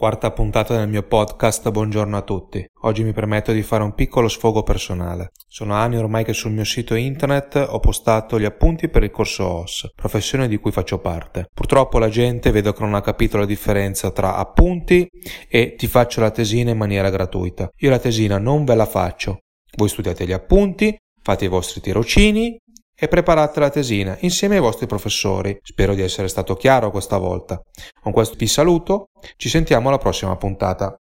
Quarta puntata del mio podcast Buongiorno a tutti. Oggi mi permetto di fare un piccolo sfogo personale. Sono anni ormai che sul mio sito internet ho postato gli appunti per il corso OS, professione di cui faccio parte. Purtroppo la gente vedo che non ha capito la differenza tra appunti e ti faccio la tesina in maniera gratuita. Io la tesina non ve la faccio. Voi studiate gli appunti, fate i vostri tirocini e preparate la tesina insieme ai vostri professori. Spero di essere stato chiaro questa volta. Con questo vi saluto, ci sentiamo alla prossima puntata.